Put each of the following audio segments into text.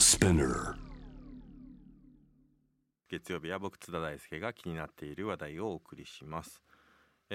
Spinner 月曜日は僕津田大輔が気になっている話題をお送りします。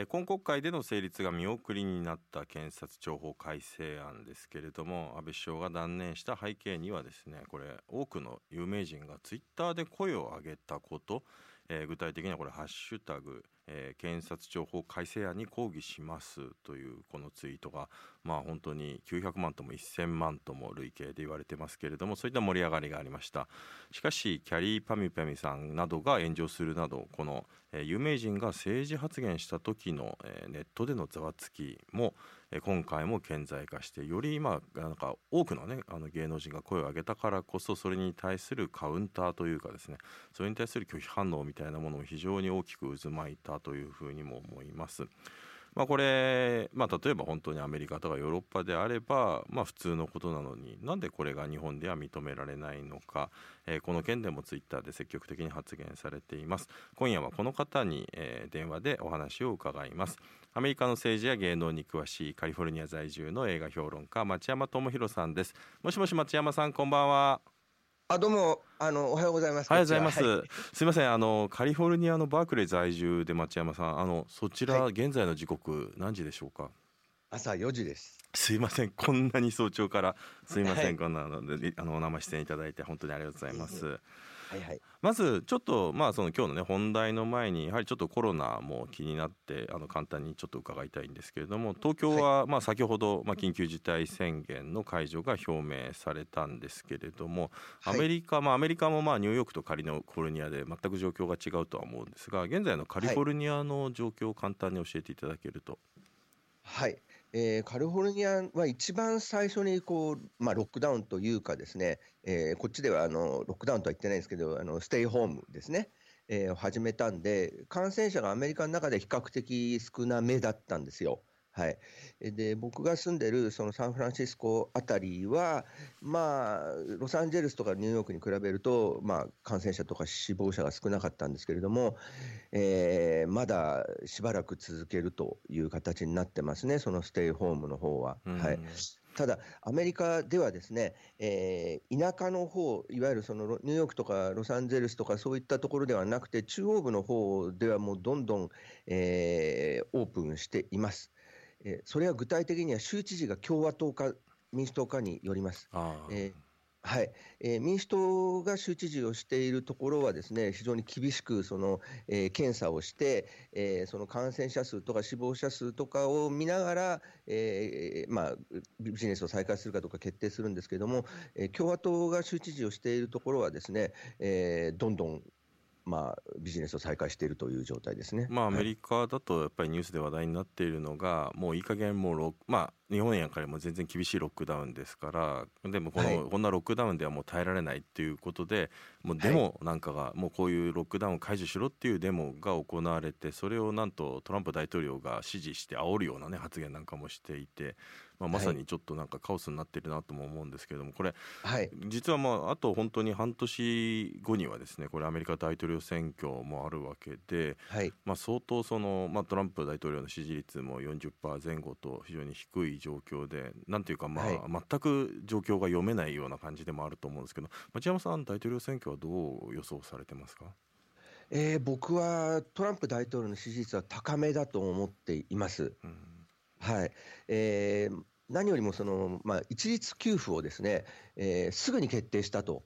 今国会での成立が見送りになった検察庁法改正案ですけれども安倍首相が断念した背景にはですねこれ多くの有名人がツイッターで声を上げたこと、え具体的にはこれ「ハッシュタグ、えー検察庁法改正案に抗議します」というこのツイートがまあ本当に900万とも1000万とも累計で言われてますけれどもそういった盛り上がりがありました。しかしキャリーパミュパミさんなどが炎上するなどこの、えー有名人が政治発言した時の、えーネットでのざわつきも、今回も顕在化してより今なんか多くのねあの芸能人が声を上げたからこそそれに対するカウンターというかですねそれに対する拒否反応みたいなものも非常に大きく渦巻いたというふうにも思います。まあ、これ、まあ、例えば本当にアメリカとかヨーロッパであれば、まあ、普通のことなのになんでこれが日本では認められないのか、えーこの件でもツイッターで積極的に発言されています。今夜はこの方に、えー電話でお話を伺います。アメリカの政治や芸能に詳しいカリフォルニア在住の映画評論家町山智博さんです。もしもし町山さんこんばんは。あ、どうも、あの、おはようございます。おはようございます、は。い。すいませんあのカリフォルニアのバークレー在住で町山さんあのそちら、は現在の時刻何時でしょうか？朝4時です。すいませんこんなに早朝からすいません、はい。こんなのであのお生出演いただいて本当にありがとうございますはいはい。まずちょっとまあその今日のね本題の前にやはりちょっとコロナも気になってあの簡単にちょっと伺いたいんですけれども東京はまあ先ほどまあ緊急事態宣言の解除が表明されたんですけれどもアはいメリカまあアメリカもまあニューヨークとカリフォルニアで全く状況が違うとは思うんですが現在のカリフォルニアの状況を簡単に教えていただけると。はい。えーカリフォルニアは一番最初にこう、まあ、ロックダウンというかですね、えーこっちではあのロックダウンとは言ってないんですけど、あのステイホームですね、えー始めたんで、感染者がアメリカの中で比較的少なめだったんですよ。はい、えで僕が住んでるそのサンフランシスコあたりは、まあ、ロサンゼルスとかニューヨークに比べると、まあ、感染者とか死亡者が少なかったんですけれども、えーまだしばらく続けるという形になってますね、そのステイホームの方は。うんはい、ただ、アメリカではですね、えー田舎の方いわゆるそのロニューヨークとかロサンゼルスとかそういったところではなくて、中央部の方ではもうどんどん、えーオープンしています。えーそれは具体的には州知事が共和党か民主党かによります。えーはいえー民主党が州知事をしているところはですね非常に厳しくその、えー検査をして、えーその感染者数とか死亡者数とかを見ながら、えーまあ、ビジネスを再開するかどうか決定するんですけれども、えー共和党が州知事をしているところはですね、えーどんどん、まあ、ビジネスを再開しているという状態ですね。まあアはい。メリカだとやっぱりニュースで話題になっているのがもういい加減もうまあ日本やからも全然厳しいロックダウンですからでもこの、はい。こんなロックダウンではもう耐えられないっていうことでもうデモなんかがもうこういうロックダウンを解除しろっていうデモが行われてそれをなんとトランプ大統領が支持して煽るようなね発言なんかもしていて、まあ、まさにちょっとなんかカオスになってるなとも思うんですけれどもこれはい。実はまああと本当に半年後にはですねこれアメリカ大統領選挙もあるわけで、はい。まあ、相当その、まあ、トランプ大統領の支持率も40%前後と非常に低い状況でなんていうか、まあはい。全く状況が読めないような感じでもあると思うんですけど町山さん大統領選挙はどう予想されてますか？えー僕はトランプ大統領の支持率は高めだと思っています。うんはいえー何よりもその、まあ、一律給付をですね、えーすぐに決定したと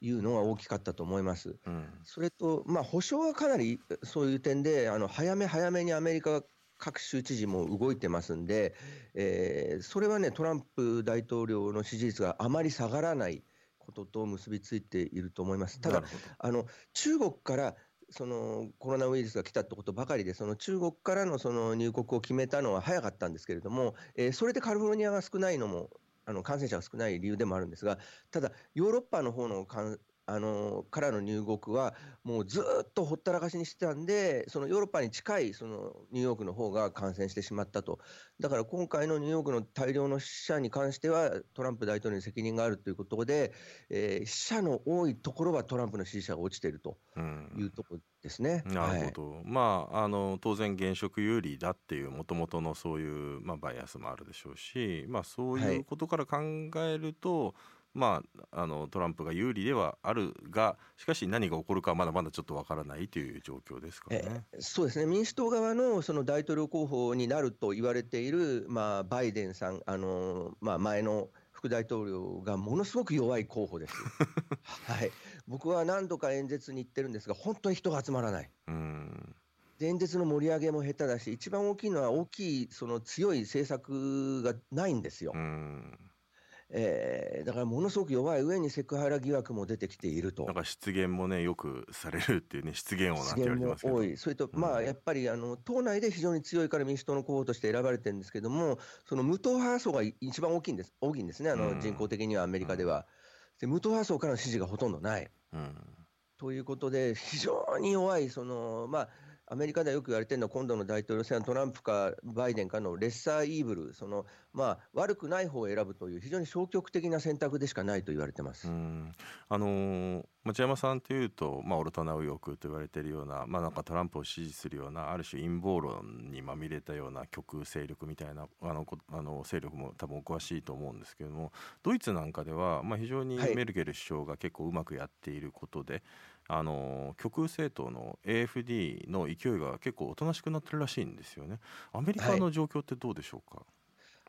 いうのが大きかったと思います。うんそれと、まあ、保証はかなりそういう点で、あの早め早めにアメリカ各州知事も動いてますんで、えーそれはね、トランプ大統領の支持率があまり下がらないことと結びついていると思います。ただあの中国からそのコロナウイルスが来たってことばかりで、その中国からのその入国を決めたのは早かったんですけれども、えーそれでカリフォルニアが少ないのも、あの感染者が少ない理由でもあるんですが、ただ、ヨーロッパの方の感あのからの入国は、もうずーっとほったらかしにしてたんで、そのヨーロッパに近いそのニューヨークの方が感染してしまったと、だから今回のニューヨークの大量の死者に関しては、トランプ大統領に責任があるということで、えー死者の多いところはトランプの支持者が落ちているとうん。いうところですね。なるほど、まああの当然現職有利だっていうもともとのそういう、まあ、バイアスもあるでしょうし、まあ、そうはい。いうことから考えると、まあ、あのトランプが有利ではあるがしかし何が起こるかはまだまだちょっとわからないという状況ですかね、そうですね民主党側のその大統領候補になると言われている、まあ、バイデンさん、あのまあ、前の副大統領がものすごく弱い候補です。はい、僕は何度か演説に行ってるんですが、本当に人が集まらない。うん演説の盛り上げも下手だし、一番大きいのは、大きいその強い政策がないんですよ。うんえー、だからものすごく弱い上にセクハラ疑惑も出てきていると。なんか失言もね、よくされるっていうね、失言をなんて言われてますけど。多い、それと、うん、まあ、やっぱりあの党内で非常に強いから民主党の候補として選ばれてるんですけども、その無党派層が一番大きいんです、大きいんですね、あの人口的にはアメリカでは。で無党派層からの支持がほとんどない。うん、ということで、非常に弱い、そのまあ、アメリカではよく言われてるのは、今度の大統領選はトランプかバイデンかのレッサーイーブル、そのまあ、悪くない方を選ぶという、非常に消極的な選択でしかないと言われてます。あのー、町山さんというと、まあ、オルタナ右翼と言われているような、まあ、なんかトランプを支持するような、ある種陰謀論にまみれたような極右勢力みたいなあのあの勢力も多分お詳しいと思うんですけれども、ドイツなんかでは、まあ、非常にメルケル首相が結構うまくやっていることで、はいあの極右政党の AFD の勢いが結構おとなしくなってるらしいんですよね。アメリカの状況ってどうでしょうか、はい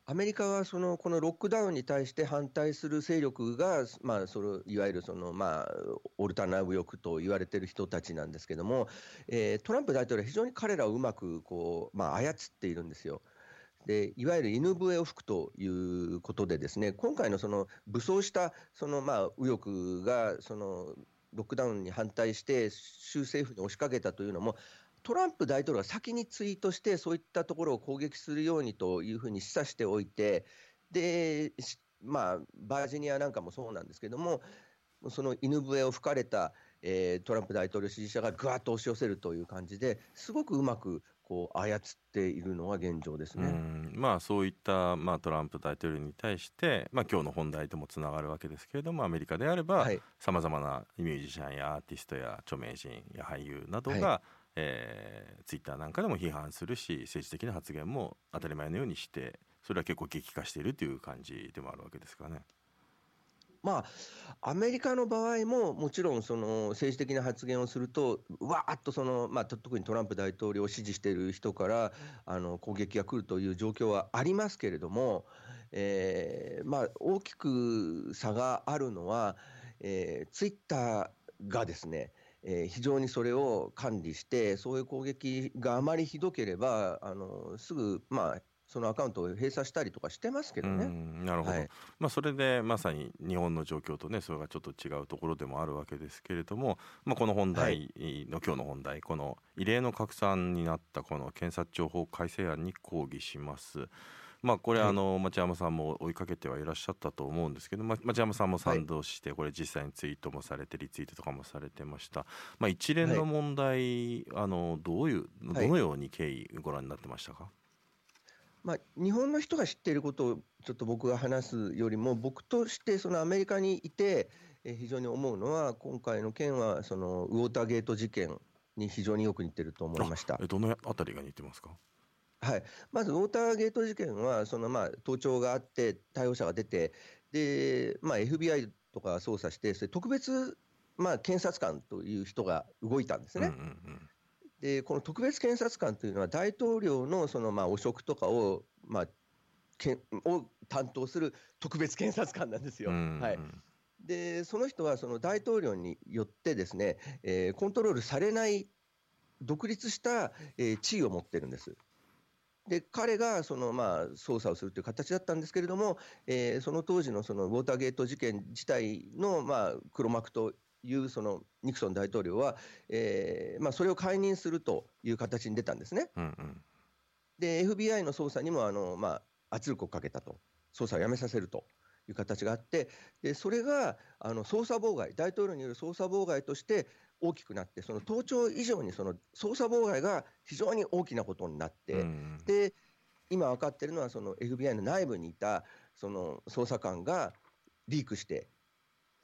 アメリカはそのこのロックダウンに対して反対する勢力が、まあ、そのいわゆるその、まあ、オルタナ右翼と言われている人たちなんですけども、えー、トランプ大統領は非常に彼らをうまくこう、まあ、操っているんですよ。でいわゆる犬笛を吹くということで、ですね今回のその武装したそのまあ右翼がそのロックダウンに反対して、州政府に押しかけたというのも、トランプ大統領が先にツイートして、そういったところを攻撃するようにというふうに示唆しておいて、でまあ、バージニアなんかもそうなんですけども、その犬笛を吹かれた、えー、トランプ大統領支持者がぐわっと押し寄せるという感じですごくうまくこう操っているのが現状ですね。まあそういった、まあ、トランプ大統領に対して、まあ、今日の本題ともつながるわけですけれどもアメリカであればさまざまなミュージシャンやアーティストや著名人や俳優などが、はい、えー、ツイッターなんかでも批判するし政治的な発言も当たり前のようにしてそれは結構激化しているという感じでもあるわけですかね。まあ、アメリカの場合も、もちろんその政治的な発言をすると、わーっとその、まあ、特にトランプ大統領を支持している人からあの攻撃が来るという状況はありますけれども、えーまあ、大きく差があるのは、えー、ツイッターがですね、えー、非常にそれを管理して、そういう攻撃があまりひどければ、あのすぐ、まあ、そのアカウントを閉鎖したりとかしてますけどね。なるほど、はい、まあ、それでまさに日本の状況とねそれがちょっと違うところでもあるわけですけれども、まあ、この本題の、今日の本題この異例の拡散になったこの検察庁法改正案に抗議します。まあ、これ、あの町山さんも追いかけてはいらっしゃったと思うんですけど、ま、町山さんも賛同して、これ実際にツイートもされてリツイートとかもされてました、まあ、一連の問題、あのどういうどのように経緯ご覧になってましたか、まあ、日本の人が知っていることをちょっと僕が話すよりも、僕としてそのアメリカにいて、え非常に思うのは、今回の件はそのウォーターゲート事件に非常によく似てると思いました。どのあたりが似てますか？はい、まずウォーターゲート事件は、そのまあ盗聴があって、逮捕者が出て、でまあ、FBI とか捜査して、それ特別、まあ、検察官という人が動いたんですね。うんうんうんでこの特別検察官というのは、大統領のそのまあ汚職とかを,、まあ、けを担当する特別検察官なんですよ。はい、でその人はその大統領によってですね、えー、コントロールされない独立した、えー、地位を持ってるんです。で彼がその、まあ、捜査をするという形だったんですけれども、えー、その当時のそのウォーターゲート事件自体の、まあ、黒幕というそのニクソン大統領は、えーまあ、それを解任するという形に出たんですね。うんうん、で、FBI の捜査にもあの、まあ、圧力をかけたと、捜査をやめさせるという形があって、でそれがあの捜査妨害、大統領による捜査妨害として大きくなって、その盗聴以上にその捜査妨害が非常に大きなことになって、うん、で今分かっているのは、その FBI の内部にいたその捜査官がリークして、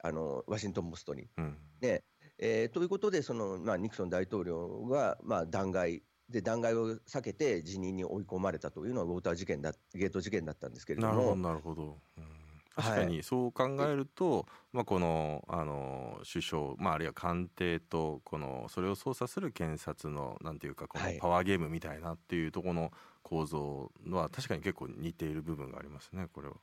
あのワシントン・ポストに。うんねえー、ということで、そのまあ、ニクソン大統領が、まあ、弾劾で弾劾を避けて辞任に追い込まれたというのはウォーター事件だゲート事件だったんですけれども。なるほど、うん確かに。そう考えると、まあ、このあの首相、まあ、あるいは官邸とこのそれを操作する検察のなんていうかこのパワーゲームみたいなっていうところの構造は確かに結構似ている部分がありますねこれは。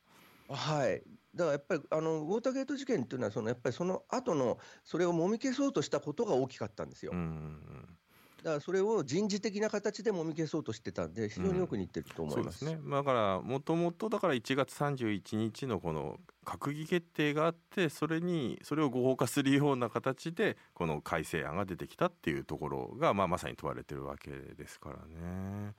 はい、だからやっぱりあのウォーターゲート事件っていうのはそのやっぱりその後のそれをもみ消そうとしたことが大きかったんですよ。うんだからそれを人事的な形でもみ消そうとしてたんで、非常によく似てると思います、うん、ね、だから、もともとだから1月31日のこの閣議決定があって、それに、それを合法化するような形で、この改正案が出てきたっていうところが、まあ、まさに問われてるわけですからね。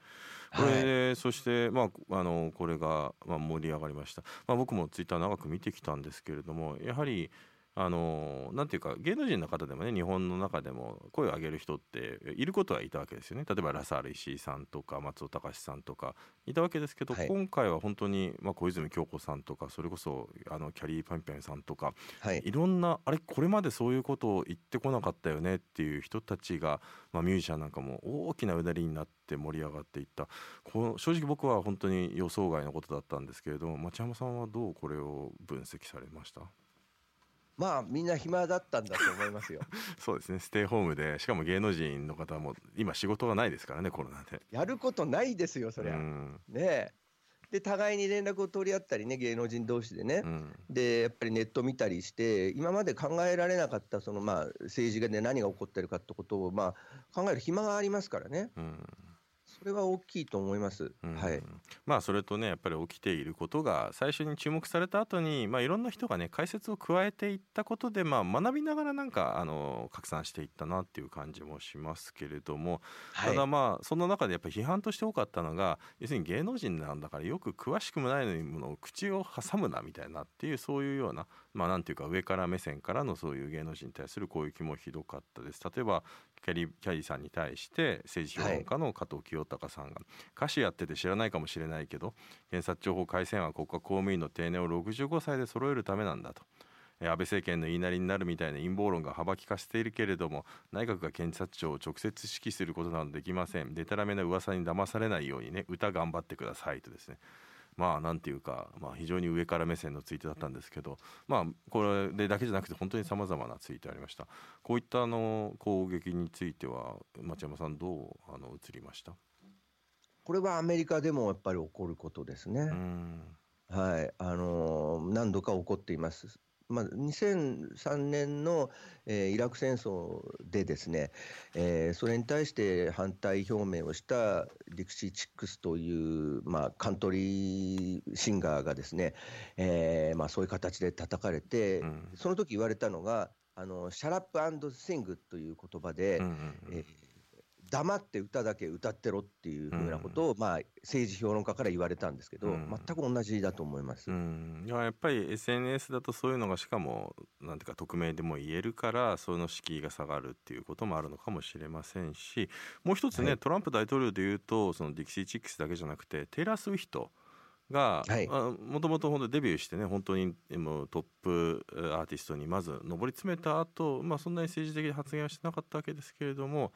これ、はい、そして、まあ、あのこれが、まあ、盛り上がりました、まあ、僕もツイッター長く見てきたんですけれどもやはりあのなんていうか芸能人の方でもね日本の中でも声を上げる人っていることはいたわけですよね。例えばラサール石井さんとか松尾隆さんとかいたわけですけど、はい、今回は本当に、まあ、小泉京子さんとかそれこそあのキャリーパンピョンさんとか、はい、いろんなあれこれまでそういうことを言ってこなかったよねっていう人たちが、まあ、ミュージシャンなんかも大きなうなりになって盛り上がっていった。この正直僕は本当に予想外のことだったんですけれども町山さんはどうこれを分析されました？まあみんな暇だったんだと思いますよ。そうですね。ステイホームでしかも芸能人の方も今仕事がないですからねコロナで。やることないですよそりゃ、ねえ。で互いに連絡を取り合ったりね芸能人同士でね、うん、でやっぱりネット見たりして今まで考えられなかったそのまあ政治家で何が起こってるかってことをまあ考える暇がありますからね、うんそれは大きいと思います。はい。まあそれとねやっぱり起きていることが最初に注目された後にまあいろんな人がね解説を加えていったことでまあ学びながらなんかあの拡散していったなっていう感じもしますけれども、はい、ただまあその中でやっぱり批判として多かったのが要するに芸能人なんだからよく詳しくもないものを口を挟むなみたいなっていうそういうようなまあなんていうか上から目線からのそういう芸能人に対する攻撃もひどかったです。例えばキャリキャリーさんに対して政治評論家の加藤清隆さんが、はい、歌手やってて知らないかもしれないけど検察庁法改正案は国家公務員の定年を65歳で揃えるためなんだと。安倍政権の言いなりになるみたいな陰謀論が幅利かせているけれども内閣が検察庁を直接指揮することなどできませんでたらめな噂に騙されないようにね歌頑張ってくださいとですねまあなんていうか、まあ、非常に上から目線のツイートだったんですけど、まあ、これでだけじゃなくて本当にさまざまなツイートありましたこういったあの攻撃については町山さんどうあの映りました？これはアメリカでもやっぱり起こることですね。はい、あのー、何度か起こっています。まあ、2003年の、えー、イラク戦争でですね、えー、それに対して反対表明をしたディクシー・チックスという、まあ、カントリーシンガーがですね、えーまあ、そういう形で叩かれて、うん、その時言われたのが、あの shut up and sing という言葉で、うんうんうん、えー黙って歌だけ歌ってろっていうふうなことを、まあ、政治評論家から言われたんですけど、全く同じだと思います、うん、やっぱり SNS だとそういうのがしかもなんていうか匿名でも言えるからその敷居が下がるっていうこともあるのかもしれませんしもう一つね、はい、トランプ大統領でいうとそのディキシー・チックスだけじゃなくてテイラー・スウィフトがもともとデビューしてね本当にもうトップアーティストにまず上り詰めた後、まあそんなに政治的発言はしてなかったわけですけれども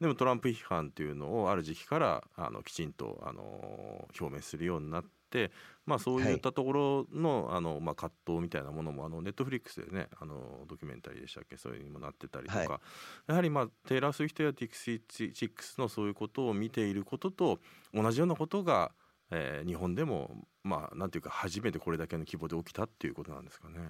でもトランプ批判というのをある時期からあのきちんとあの表明するようになって、まあ、そういったところのはい、あのまあ、葛藤みたいなものもあのネットフリックスでねあのドキュメンタリーでしたっけ？そういうにもなってたりとか、はい、やはり、まあ、テイラー・スウィフトやディクシー・チックスのそういうことを見ていることと同じようなことが、えー、日本でも、まあ、なんていうか初めてこれだけの規模で起きたっていうことなんですかね。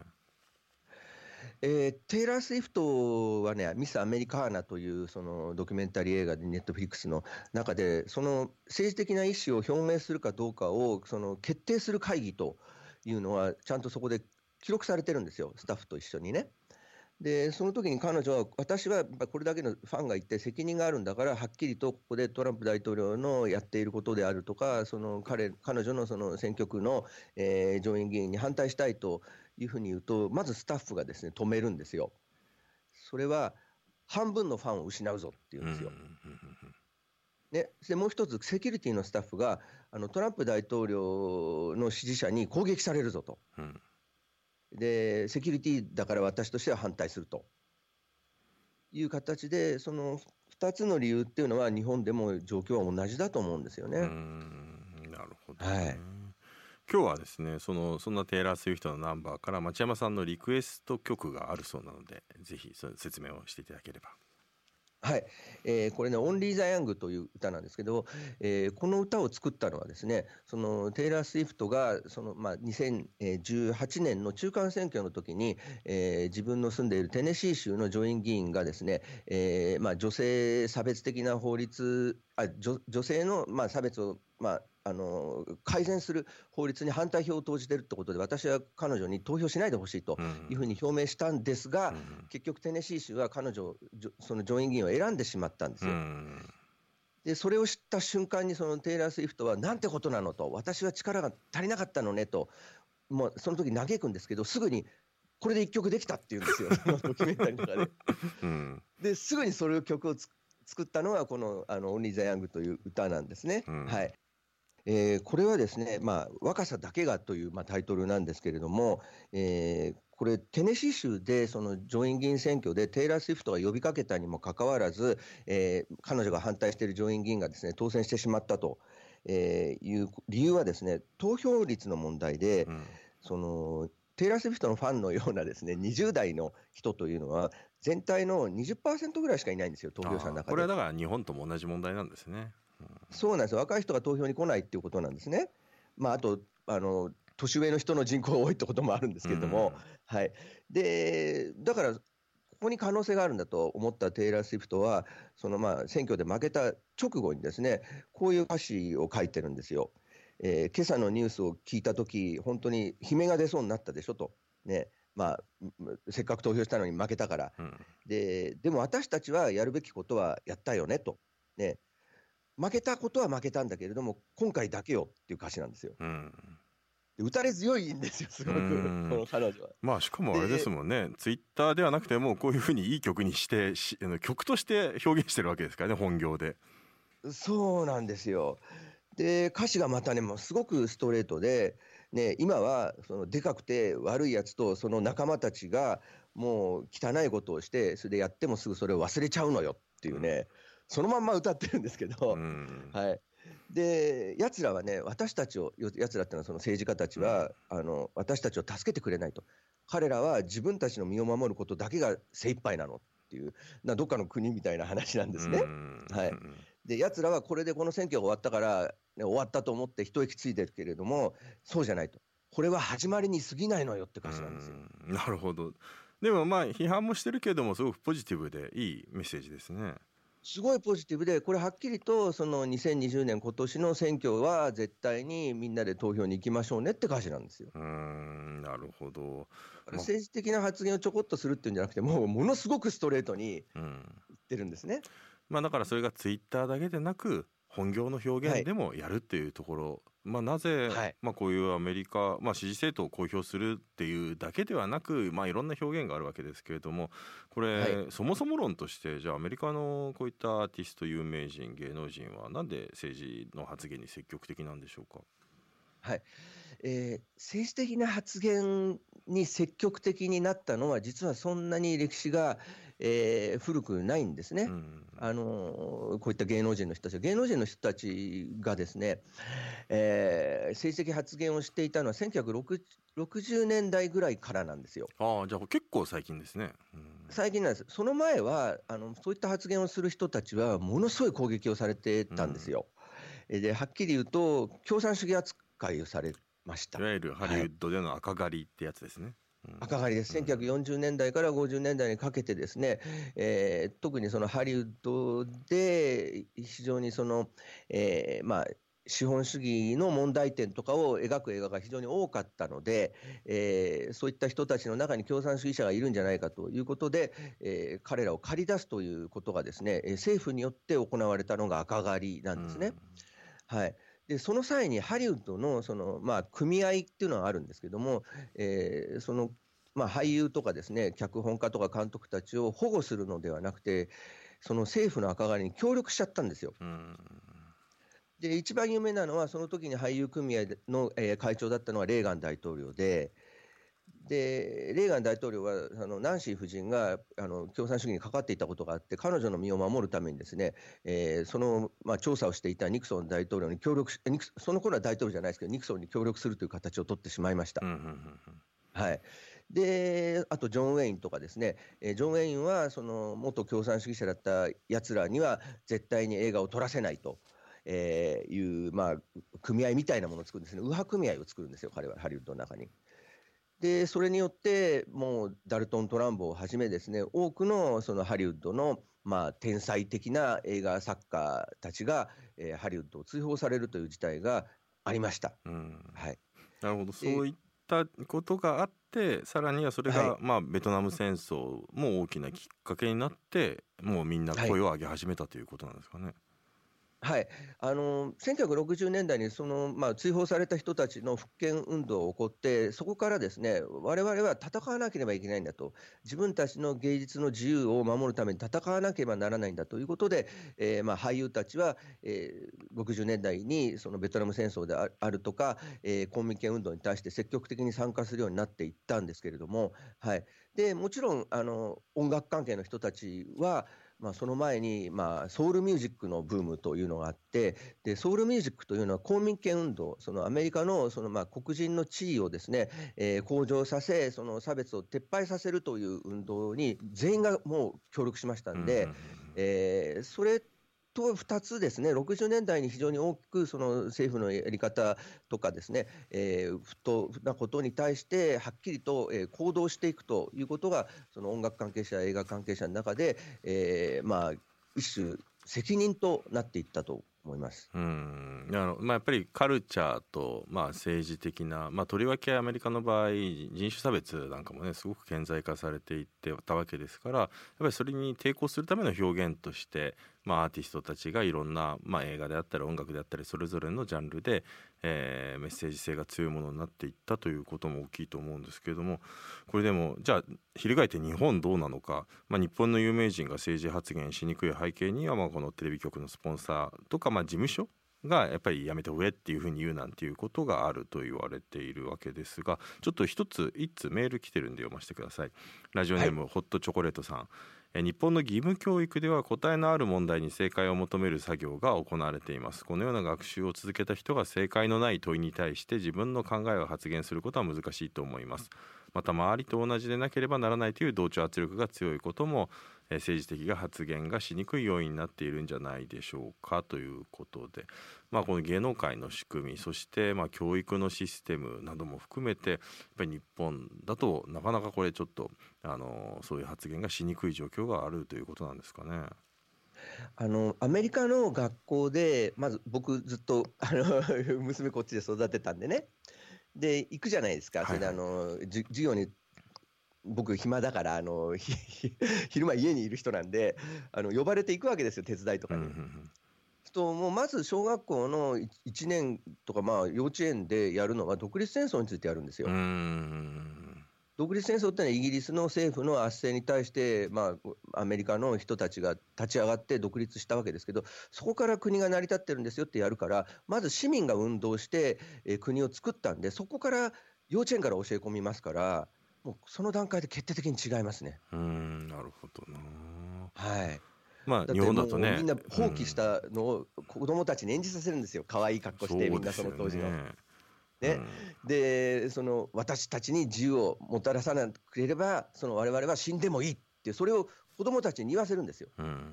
えー、テイラー・スウィフトはね、ミス・アメリカーナというそのドキュメンタリー映画で、ネットフリックスの中で、その政治的な意思を表明するかどうかをその決定する会議というのは、ちゃんとそこで記録されてるんですよ、スタッフと一緒にね。で、その時に彼女は、私はこれだけのファンがいて、責任があるんだから、はっきりとここでトランプ大統領のやっていることであるとか、その彼彼女のその選挙区の、えー、上院議員に反対したいというふうに言うと、まずスタッフがですね止めるんですよ。それは半分のファンを失うぞっていうんですよ。ね、でもう一つ、セキュリティのスタッフがあのトランプ大統領の支持者に攻撃されるぞと、うん、で、セキュリティだから私としては反対するという形で、その2つの理由っていうのは、日本でも状況は同じだと思うんですよね。なるほど、ね、はい今日はですねそのそんなテイラー・スウィフトのナンバーから町山さんのリクエスト曲があるそうなのでぜひその説明をしていただければ。はい、えー、これね、オンリー・ザ・ヤングという歌なんですけど、えー、この歌を作ったのはですね、そのテイラー・スウィフトがその、まあ、2018年の中間選挙の時に、えー、自分の住んでいるテネシー州の上院議員がですね、えーまあ、女性差別的な法律、あ女女性の、まあ、差別を、まあ、あの改善する法律に反対票を投じているということで、私は彼女に投票しないでほしいというふうに表明したんですが、うん、結局、テネシー州は彼女、その上院議員を選んでしまったんですよ。うん。でそれを知った瞬間にそのテイラー・スウィフトはなんてことなのと私は力が足りなかったのねともうその時嘆くんですけどすぐにこれで1曲できたって言うんですよ。ドキュメンタリーの中で。うん、ですぐにそれを曲を作ったのがこの「あのオンリー・ザ・ヤング」という歌なんですね。うん、はいえー、これはですね、まあ、若さだけがという、まあ、タイトルなんですけれども、えー、これ、テネシー州でその上院議員選挙でテイラー・スウィフトが呼びかけたにもかかわらず、えー、彼女が反対している上院議員がですね当選してしまったと、えー、いう理由はですね投票率の問題で、うん、そのテイラー・スウィフトのファンのようなですね20代の人というのは全体の20%ぐらいしかいないんですよ、投票者の中で。これはだから日本とも同じ問題なんですね。そうなんですよ、若い人が投票に来ないっていうことなんですね。まあ、あとあの年上の人の人口が多いってこともあるんですけれども、うん、はい、でだから、ここに可能性があるんだと思ったテイラー・スウィフトは、そのまあ選挙で負けた直後にですね、こういう歌詞を書いてるんですよ。えー、今朝のニュースを聞いたとき、本当に悲鳴が出そうになったでしょと。ね。まあ、せっかく投票したのに負けたから、うん、ででも私たちはやるべきことはやったよねと、ね、負けたことは負けたんだけれども、今回だけよっていう歌詞なんですよ。うん打たれ強いんですよ、すごく、この彼女は。まあ、しかもあれですもんね、ツイッターではなくても、こういうふうにいい曲にしてし、曲として表現してるわけですからね、本業で。そうなんですよ。で、歌詞がまたね、もうすごくストレートで、ね、今はそのでかくて悪いやつとその仲間たちがもう汚いことをして、それでやってもすぐそれを忘れちゃうのよっていうね、うんそのまんま歌ってるんですけど、はい。で、奴らはね、私たちを、奴らっていうのはその政治家たちは、あの、私たちを助けてくれないと。彼らは自分たちの身を守ることだけが精一杯なのっていう、などっかの国みたいな話なんですね。はい。で、奴らはこれでこの選挙が終わったから、ね、終わったと思って一息ついてるけれども、そうじゃないと。これは始まりに過ぎないのよって感じなんですよ。なるほど。でもまあ批判もしてるけれどもすごくポジティブでいいメッセージですね。すごいポジティブで、これはっきりと、その2020年、今年の選挙は絶対にみんなで投票に行きましょうねって歌詞なんですよ。うんなるほど。政治的な発言をちょこっとするっていうんじゃなくて、もうものすごくストレートに言ってるんですね。まあ、だからそれがツイッターだけでなく、本業の表現でもやるっていうところまあ、なぜ、はい、まあ、こういうアメリカ、まあ、支持政党を公表するっていうだけではなく、まあ、いろんな表現があるわけですけれどもこれ、はい、そもそも論としてじゃあアメリカのこういったアーティスト有名人芸能人はなんで政治の発言に積極的なんでしょうか？はい。えー、政治的な発言に積極的になったのは実はそんなに歴史が、えー、古くないんですね、うん、あのこういった芸能人の人たち、芸能人の人たちがですね、えー、政治的発言をしていたのは1960年代ぐらいからなんですよ。あじゃあ結構最近ですね。うん、最近なんです、その前はあのそういった発言をする人たちは、ものすごい攻撃をされてたんですよ。うん、ではっきり言うと、共産主義扱いをされましたいわゆるハリウッドでの赤狩りってやつですね。はい赤狩りです、1940年代から50年代にかけて、ですね、えー、特にそのハリウッドで非常にその、えー、まあ、資本主義の問題点とかを描く映画が非常に多かったので、えー、そういった人たちの中に共産主義者がいるんじゃないかということで、えー、彼らを借り出すということがですね、政府によって行われたのが赤狩りなんですね。はい、でその際にハリウッドのその、まあ、組合っていうのはあるんですけども、えー、その、まあ、俳優とかですね脚本家とか監督たちを保護するのではなくてその政府の赤狩りに協力しちゃったんですよ。で一番有名なのはその時に俳優組合の、えー、会長だったのはレーガン大統領ででレーガン大統領はあのナンシー夫人があの共産主義にかかっていたことがあって彼女の身を守るためにですね、えー、その、まあ、調査をしていたニクソン大統領に協力しニクその頃は大統領じゃないですけどニクソンに協力するという形を取ってしまいました。はい、であとジョン・ウェインとかですね、えー、ジョン・ウェインはその元共産主義者だったやつらには絶対に映画を撮らせないと。えー、いう、まあ、組合みたいなものを作るんですね、右派組合を作るんですよ、彼はハリウッドの中に。でそれによってもうダルトン・トランボをはじめですね多くのそのハリウッドのまあ天才的な映画作家たちが、えー、ハリウッドを追放されるという事態がありました。はい、なるほど。そういったことがあってさらにはそれが、はい、まあ、ベトナム戦争も大きなきっかけになってもうみんな声を上げ始めたということなんですかね。はいはい、あの1960年代にその、まあ、追放された人たちの復権運動が起こって、そこからですね我々は戦わなければいけないんだと、自分たちの芸術の自由を守るために戦わなければならないんだということで、えーまあ、俳優たちは、えー、60年代にそのベトナム戦争であるとか、えー、公民権運動に対して積極的に参加するようになっていったんですけれども、はい、でもちろんあの音楽関係の人たちは、まあ、その前に、まあ、ソウルミュージックのブームというのがあってでソウルミュージックというのは公民権運動そのアメリカのその、まあ、黒人の地位をですね、えー、向上させその差別を撤廃させるという運動に全員がもう協力しましたんで、うん、えー、それと2つですね、60年代に非常に大きくその政府のやり方とかですね、えー、不当なことに対してはっきりと、えー、行動していくということが、その音楽関係者、映画関係者の中で、えー、まあ、一種責任となっていったと思います。うんあのまあ、やっぱりカルチャーと、まあ、政治的な、まあ、とりわけアメリカの場合人種差別なんかもねすごく顕在化されていってたわけですからやっぱりそれに抵抗するための表現としてまあ、アーティストたちがいろんな、まあ、映画であったり音楽であったりそれぞれのジャンルで、えー、メッセージ性が強いものになっていったということも大きいと思うんですけれどもこれでもじゃあ翻って日本どうなのか、まあ、日本の有名人が政治発言しにくい背景には、まあ、このテレビ局のスポンサーとか、まあ、事務所がやっぱりやめておえっていうふうに言うなんていうことがあると言われているわけですがちょっと一つ一つメール来てるんで読ませてください。ラジオネーム、はい、ホットチョコレートさん日本の義務教育では答えのある問題に正解を求める作業が行われています。このような学習を続けた人が正解のない問いに対して自分の考えを発言することは難しいと思います。また周りと同じでなければならないという同調圧力が強いことも政治的な発言がしにくい要因になっているんじゃないでしょうかということで、まあ、この芸能界の仕組みそしてまあ教育のシステムなども含めてやっぱり日本だとなかなかこれちょっとあのそういう発言がしにくい状況があるということなんですかね。あのアメリカの学校でまず僕ずっとあの 娘こっちで育てたんでね。で行くじゃないですか、それであの授業に僕暇だからあの昼間家にいる人なんであの呼ばれていくわけですよ手伝いとかに。うんともうまず小学校の1年とかまあ幼稚園でやるのは独立戦争についてやるんですよ。独立戦争ってのはイギリスの政府の圧政に対して、まあ、アメリカの人たちが立ち上がって独立したわけですけどそこから国が成り立ってるんですよってやるからまず市民が運動して、えー、国を作ったんでそこから幼稚園から教え込みますからもうその段階で決定的に違いますね。うんなるほどな。はい。まあ、日本だとね。みんな放棄したのを子供たちに演じさせるんですよ。可愛い格好してみんなその当時の。ね、うん、でその私たちに自由をもたらさなければその我々は死んでもいいってそれを子どもたちに言わせるんですよ。うん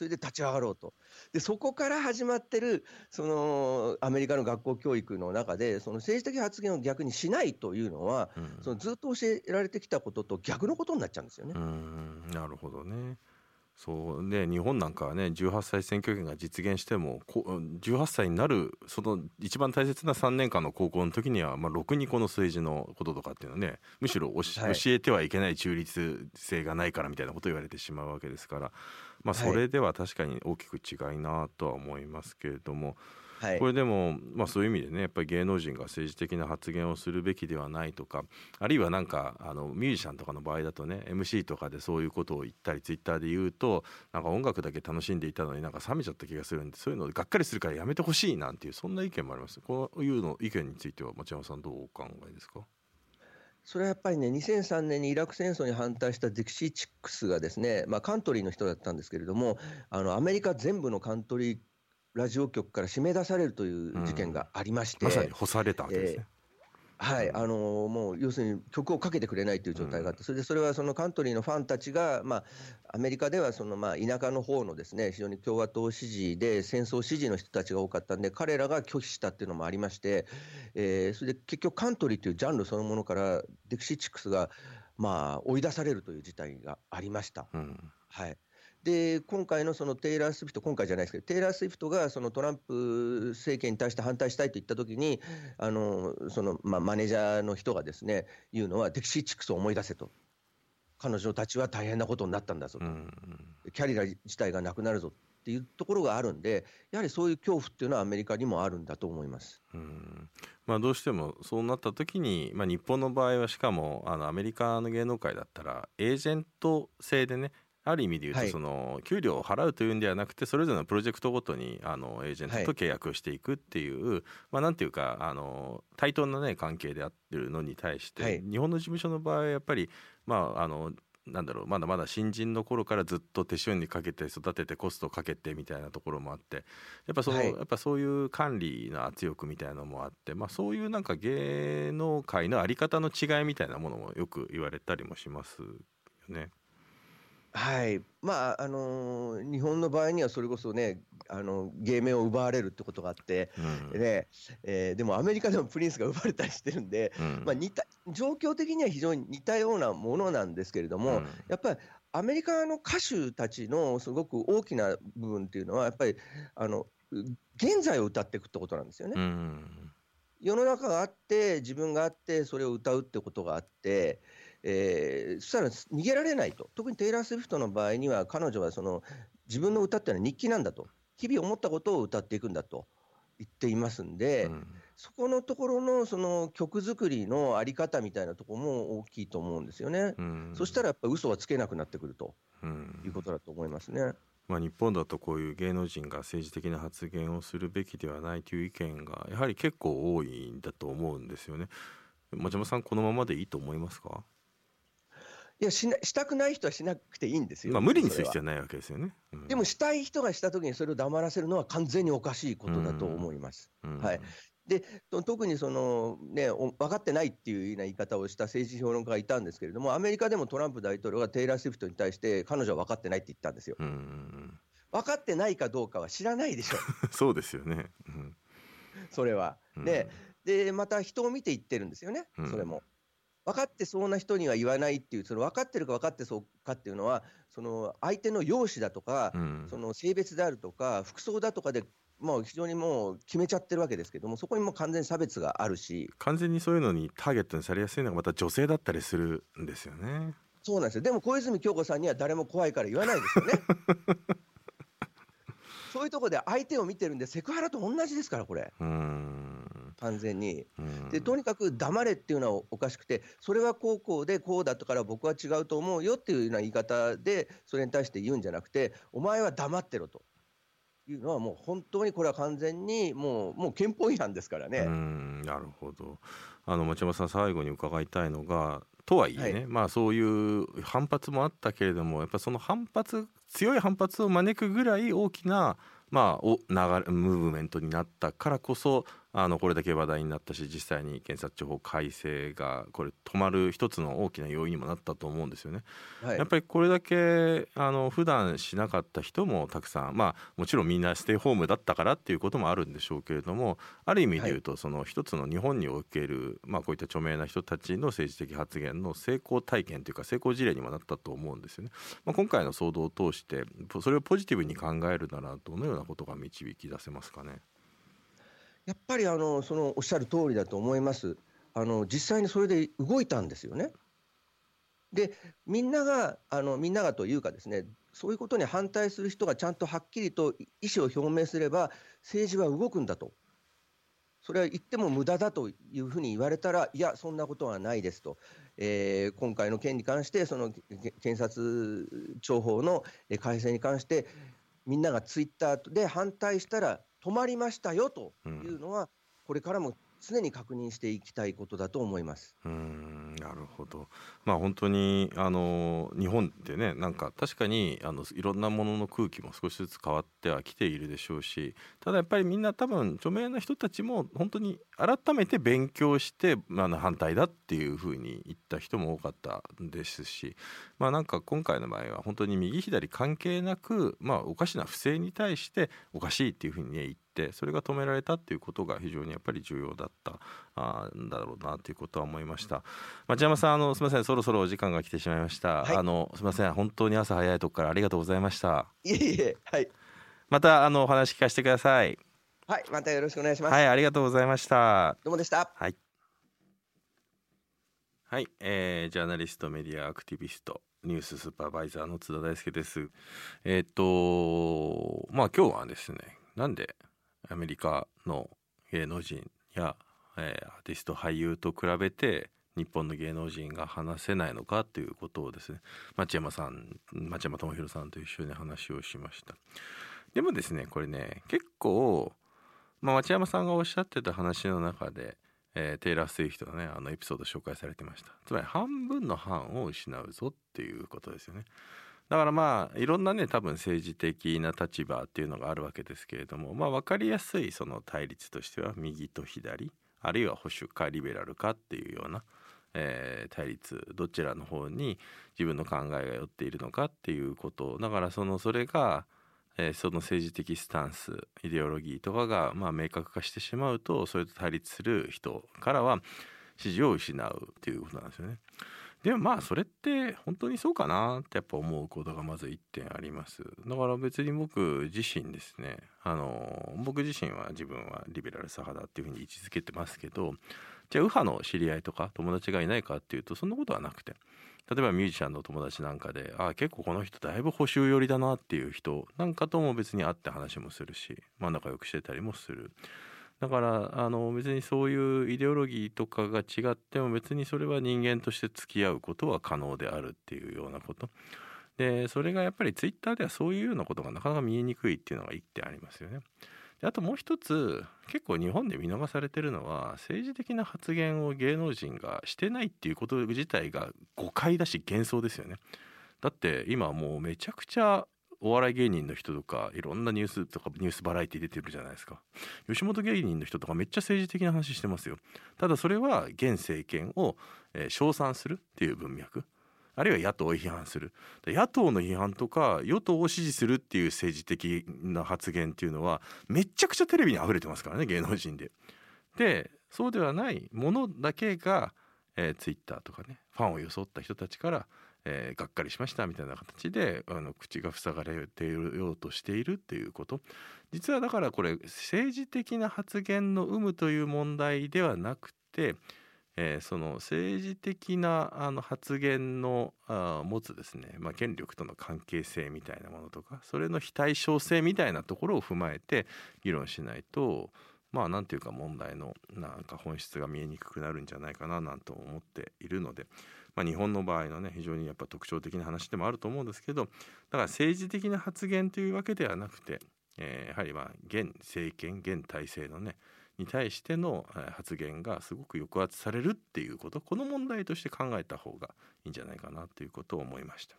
それで立ち上がろうと。で、そこから始まってる、その、アメリカの学校教育の中で、その政治的発言を逆にしないというのは、うん、そのずっと教えられてきたことと逆のことになっちゃうんですよね。なるほどね。そうね日本なんかはね18歳選挙権が実現しても18歳になるその一番大切な3年間の高校の時には、まあ、ろくにこの政治のこととかっていうのはねむしろ教えてはいけない中立性がないからみたいなことを言われてしまうわけですから、まあ、それでは確かに大きく違いなとは思いますけれども。はい、これでも、まあ、そういう意味でねやっぱり芸能人が政治的な発言をするべきではないとかあるいはなんかあのミュージシャンとかの場合だとね MC とかでそういうことを言ったりツイッターで言うとなんか音楽だけ楽しんでいたのになんか冷めちゃった気がするんでそういうのがっかりするからやめてほしいなんていうそんな意見もあります。こういうの意見については町山さんどうお考えですか？それはやっぱりね、2003年にイラク戦争に反対したディクシー・チックスがですね、まあ、カントリーの人だったんですけれども、あのアメリカ全部のカントリーラジオ局から締め出されるという事件がありまして、まさに干されたわけですね。えーはい、あのー、もう要するに曲をかけてくれないという状態があって、それでそれはそのカントリーのファンたちが、まあ、アメリカではそのまあ田舎の方のですね非常に共和党支持で戦争支持の人たちが多かったんで、彼らが拒否したっていうのもありまして、えー、それで結局、カントリーというジャンルそのものから、デクシー・チックスがまあ追い出されるという事態がありました。うん、はいで今回のそのテイラー・スウィフト、今回じゃないですけど、テイラー・スウィフトがそのトランプ政権に対して反対したいと言ったときに、あのそのまあ、マネージャーの人がですね言うのは、デキシー・チックスを思い出せと、彼女たちは大変なことになったんだぞと、キャリア自体がなくなるぞっていうところがあるんで、やはりそういう恐怖っていうのはアメリカにもあるんだと思います。うん。まあ、どうしてもそうなった時に、まあ、日本の場合はしかもあのアメリカの芸能界だったらエージェント制でねある意味で言うと、その給料を払うというんではなくてそれぞれのプロジェクトごとにあのエージェントと契約をしていくっていう、まあなんていうかあの対等なね関係であってるのに対して、日本の事務所の場合はやっぱりまああのなんだろうまだまだ新人の頃からずっと手塩にかけて育ててコストをかけてみたいなところもあってやっぱその、はい、やっぱそういう管理の圧力みたいなのもあって、まあ、そういうなんか芸能界の在り方の違いみたいなものもよく言われたりもしますよね。はい、まああのー日本の場合にはそれこそね、あの芸名を奪われるってことがあって、うん、ねえー、でもアメリカでもプリンスが奪われたりしてるんで、うん、まあ、似た状況的には非常に似たようなものなんですけれども、うん、やっぱりアメリカの歌手たちのすごく大きな部分っていうのは、やっぱりあの現在を歌っていくってことなんですよね。世の中があって、自分があって、それを歌うってことがあって、えー、そしたら逃げられないと、特にテイラー・スウィフトの場合には、彼女はその自分の歌っていうのは日記なんだと、日々思ったことを歌っていくんだと言っていますんで、うん、そこのところのその曲作りのあり方みたいなところも大きいと思うんですよね。うん、そしたらやっぱ嘘はつけなくなってくると、いうことだと思いますね。まあ、日本だとこういう芸能人が政治的な発言をするべきではないという意見がやはり結構多いんだと思うんですよね。真島さんこのままでいいと思いますか？いやしなしたくない人はしなくていいんですよ。まあ、無理にする必要はないわけですよね。うん、でもしたい人がしたときにそれを黙らせるのは完全におかしいことだと思います。うん、はい、で特にその、ね、分かってないっていうような言い方をした政治評論家がいたんですけれども、アメリカでもトランプ大統領がテイラー・スウィフトに対して、彼女は分かってないって言ったんですよ。うん分かってないかどうかは知らないでしょ。そうですよね。うん、それは。でで、また人を見て言ってるんですよね、それも。分かってそうな人には言わないっていう、その分かってるか分かってそうかっていうのは、その相手の容姿だとか、うん、その性別であるとか、服装だとかで、もう非常にもう決めちゃってるわけですけども、そこにも完全に差別があるし。完全にそういうのにターゲットにされやすいのが、また女性だったりするんですよね。そうなんですよ。でも小泉京子さんには誰も怖いから言わないですよね。そういうところで相手を見てるんで、セクハラと同じですから、これ。完全に。で、とにかく黙れっていうのはおかしくて、それはこうこうで、こうだったから僕は違うと思うよっていうような言い方で、それに対して言うんじゃなくて、お前は黙ってろと。いうのはもう本当にこれは完全にもうもう憲法違反ですからね。なるほど。あの町山さん最後に伺いたいのがとはいえね、はい、まあそういう反発もあったけれどもやっぱその反発強い反発を招くぐらい大きなまあ、お流れムーブメントになったからこそあのこれだけ話題になったし実際に検察庁法改正がこれ止まる一つの大きな要因にもなったと思うんですよね。はい、やっぱりこれだけあの普段しなかった人もたくさんまあもちろんみんなステイホームだったからっていうこともあるんでしょうけれどもある意味で言うと、その一つの日本における、まあ、こういった著名な人たちの政治的発言の成功体験というか成功事例にもなったと思うんですよね。まあ、今回の騒動を通してそれをポジティブに考えるならどのようなことが導き出せますかね？やっぱりあのそのおっしゃる通りだと思います。あの実際にそれで動いたんですよね。で、みんなが、あのみんながというかですね、そういうことに反対する人がちゃんとはっきりと意思を表明すれば、政治は動くんだと。それは言っても無駄だというふうに言われたら、いや、そんなことはないですと、えー、今回の件に関して、その検察庁法の改正に関して、みんながツイッターで反対したら、止まりましたよというのは、これからも常に確認していきたいことだと思います。うんなるほどまあ本当にあの日本ってねなんか確かにあのいろんなものの空気も少しずつ変わってはきているでしょうしただやっぱりみんな多分著名な人たちも本当に改めて勉強してあ反対だっていうふうに言った人も多かったですしまあなんか今回の場合は本当に右左関係なくまあおかしな不正に対しておかしいっていうふうにね言ってってそれが止められたっていうことが非常にやっぱり重要だったあんだろうなということは思いました。町山さんあのすみませんそろそろお時間が来てしまいました、はい、あのすみません本当に朝早いとこからありがとうございました。いえいえはい。またあのお話聞かせてください。はいまたよろしくお願いします。はいありがとうございました。どうもでした。はい。はい、えー、ジャーナリストメディアアクティビストニューススーパーバイザーの津田大輔です。えっ、ー、とまあ今日はですねなんでアメリカの芸能人や、えー、アーティスト俳優と比べて日本の芸能人が話せないのかということをですね町山さん町山智博さんと一緒に話をしました。でもですねこれね結構、まあ、町山さんがおっしゃってた話の中で、えー、テイラー・スウィフトのねあのエピソード紹介されてました。つまり半分の半を失うぞっていうことですよね。だからまあいろんなね多分政治的な立場っていうのがあるわけですけれどもまあ分かりやすいその対立としては右と左あるいは保守かリベラルかっていうような、えー、対立どちらの方に自分の考えが寄っているのかっていうことだからそのそれが、えー、その政治的スタンスイデオロギーとかがまあ明確化してしまうとそれと対立する人からは支持を失うっていうことなんですよね。でもまあそれって本当にそうかなってやっぱ思うことがまず1点あります。だから別に僕自身ですね。あの僕自身は自分はリベラル左派だっていうふうに位置づけてますけどじゃあ右派の知り合いとか友達がいないかっていうとそんなことはなくて。例えばミュージシャンの友達なんかでああ結構この人だいぶ補修寄りだなっていう人なんかとも別に会って話もするしまあ仲良くしてたりもする。だからあの別にそういうイデオロギーとかが違っても別にそれは人間として付き合うことは可能であるっていうようなことでそれがやっぱりツイッターではそういうようなことがなかなか見えにくいっていうのが一点ありますよね。であともう一つ結構日本で見逃されてるのは政治的な発言を芸能人がしてないっていうこと自体が誤解だし幻想ですよね。だって今もうめちゃくちゃお笑い芸人の人とかいろんなニュースとかニュースバラエティ出てるじゃないですか。吉本芸人の人とかめっちゃ政治的な話してますよ。ただそれは現政権を、えー、称賛するっていう文脈。あるいは野党を批判する。野党の批判とか与党を支持するっていう政治的な発言っていうのはめちゃくちゃテレビに溢れてますからね芸能人で。でそうではないものだけが、えー、ツイッターとかねファンを装った人たちからえー、がっかりしましたみたいな形であの口が塞がれているようとしているっていうこと実はだからこれ政治的な発言の有無という問題ではなくて、えー、その政治的なあの発言のあ持つですね、まあ、権力との関係性みたいなものとかそれの非対称性みたいなところを踏まえて議論しないとまあ何ていうか問題のなんか本質が見えにくくなるんじゃないかななんと思っているので。まあ、日本の場合のね非常にやっぱ特徴的な話でもあると思うんですけどだから政治的な発言というわけではなくて、えー、やはりまあ現政権現体制のねに対しての発言がすごく抑圧されるっていうことこの問題として考えた方がいいんじゃないかなということを思いました。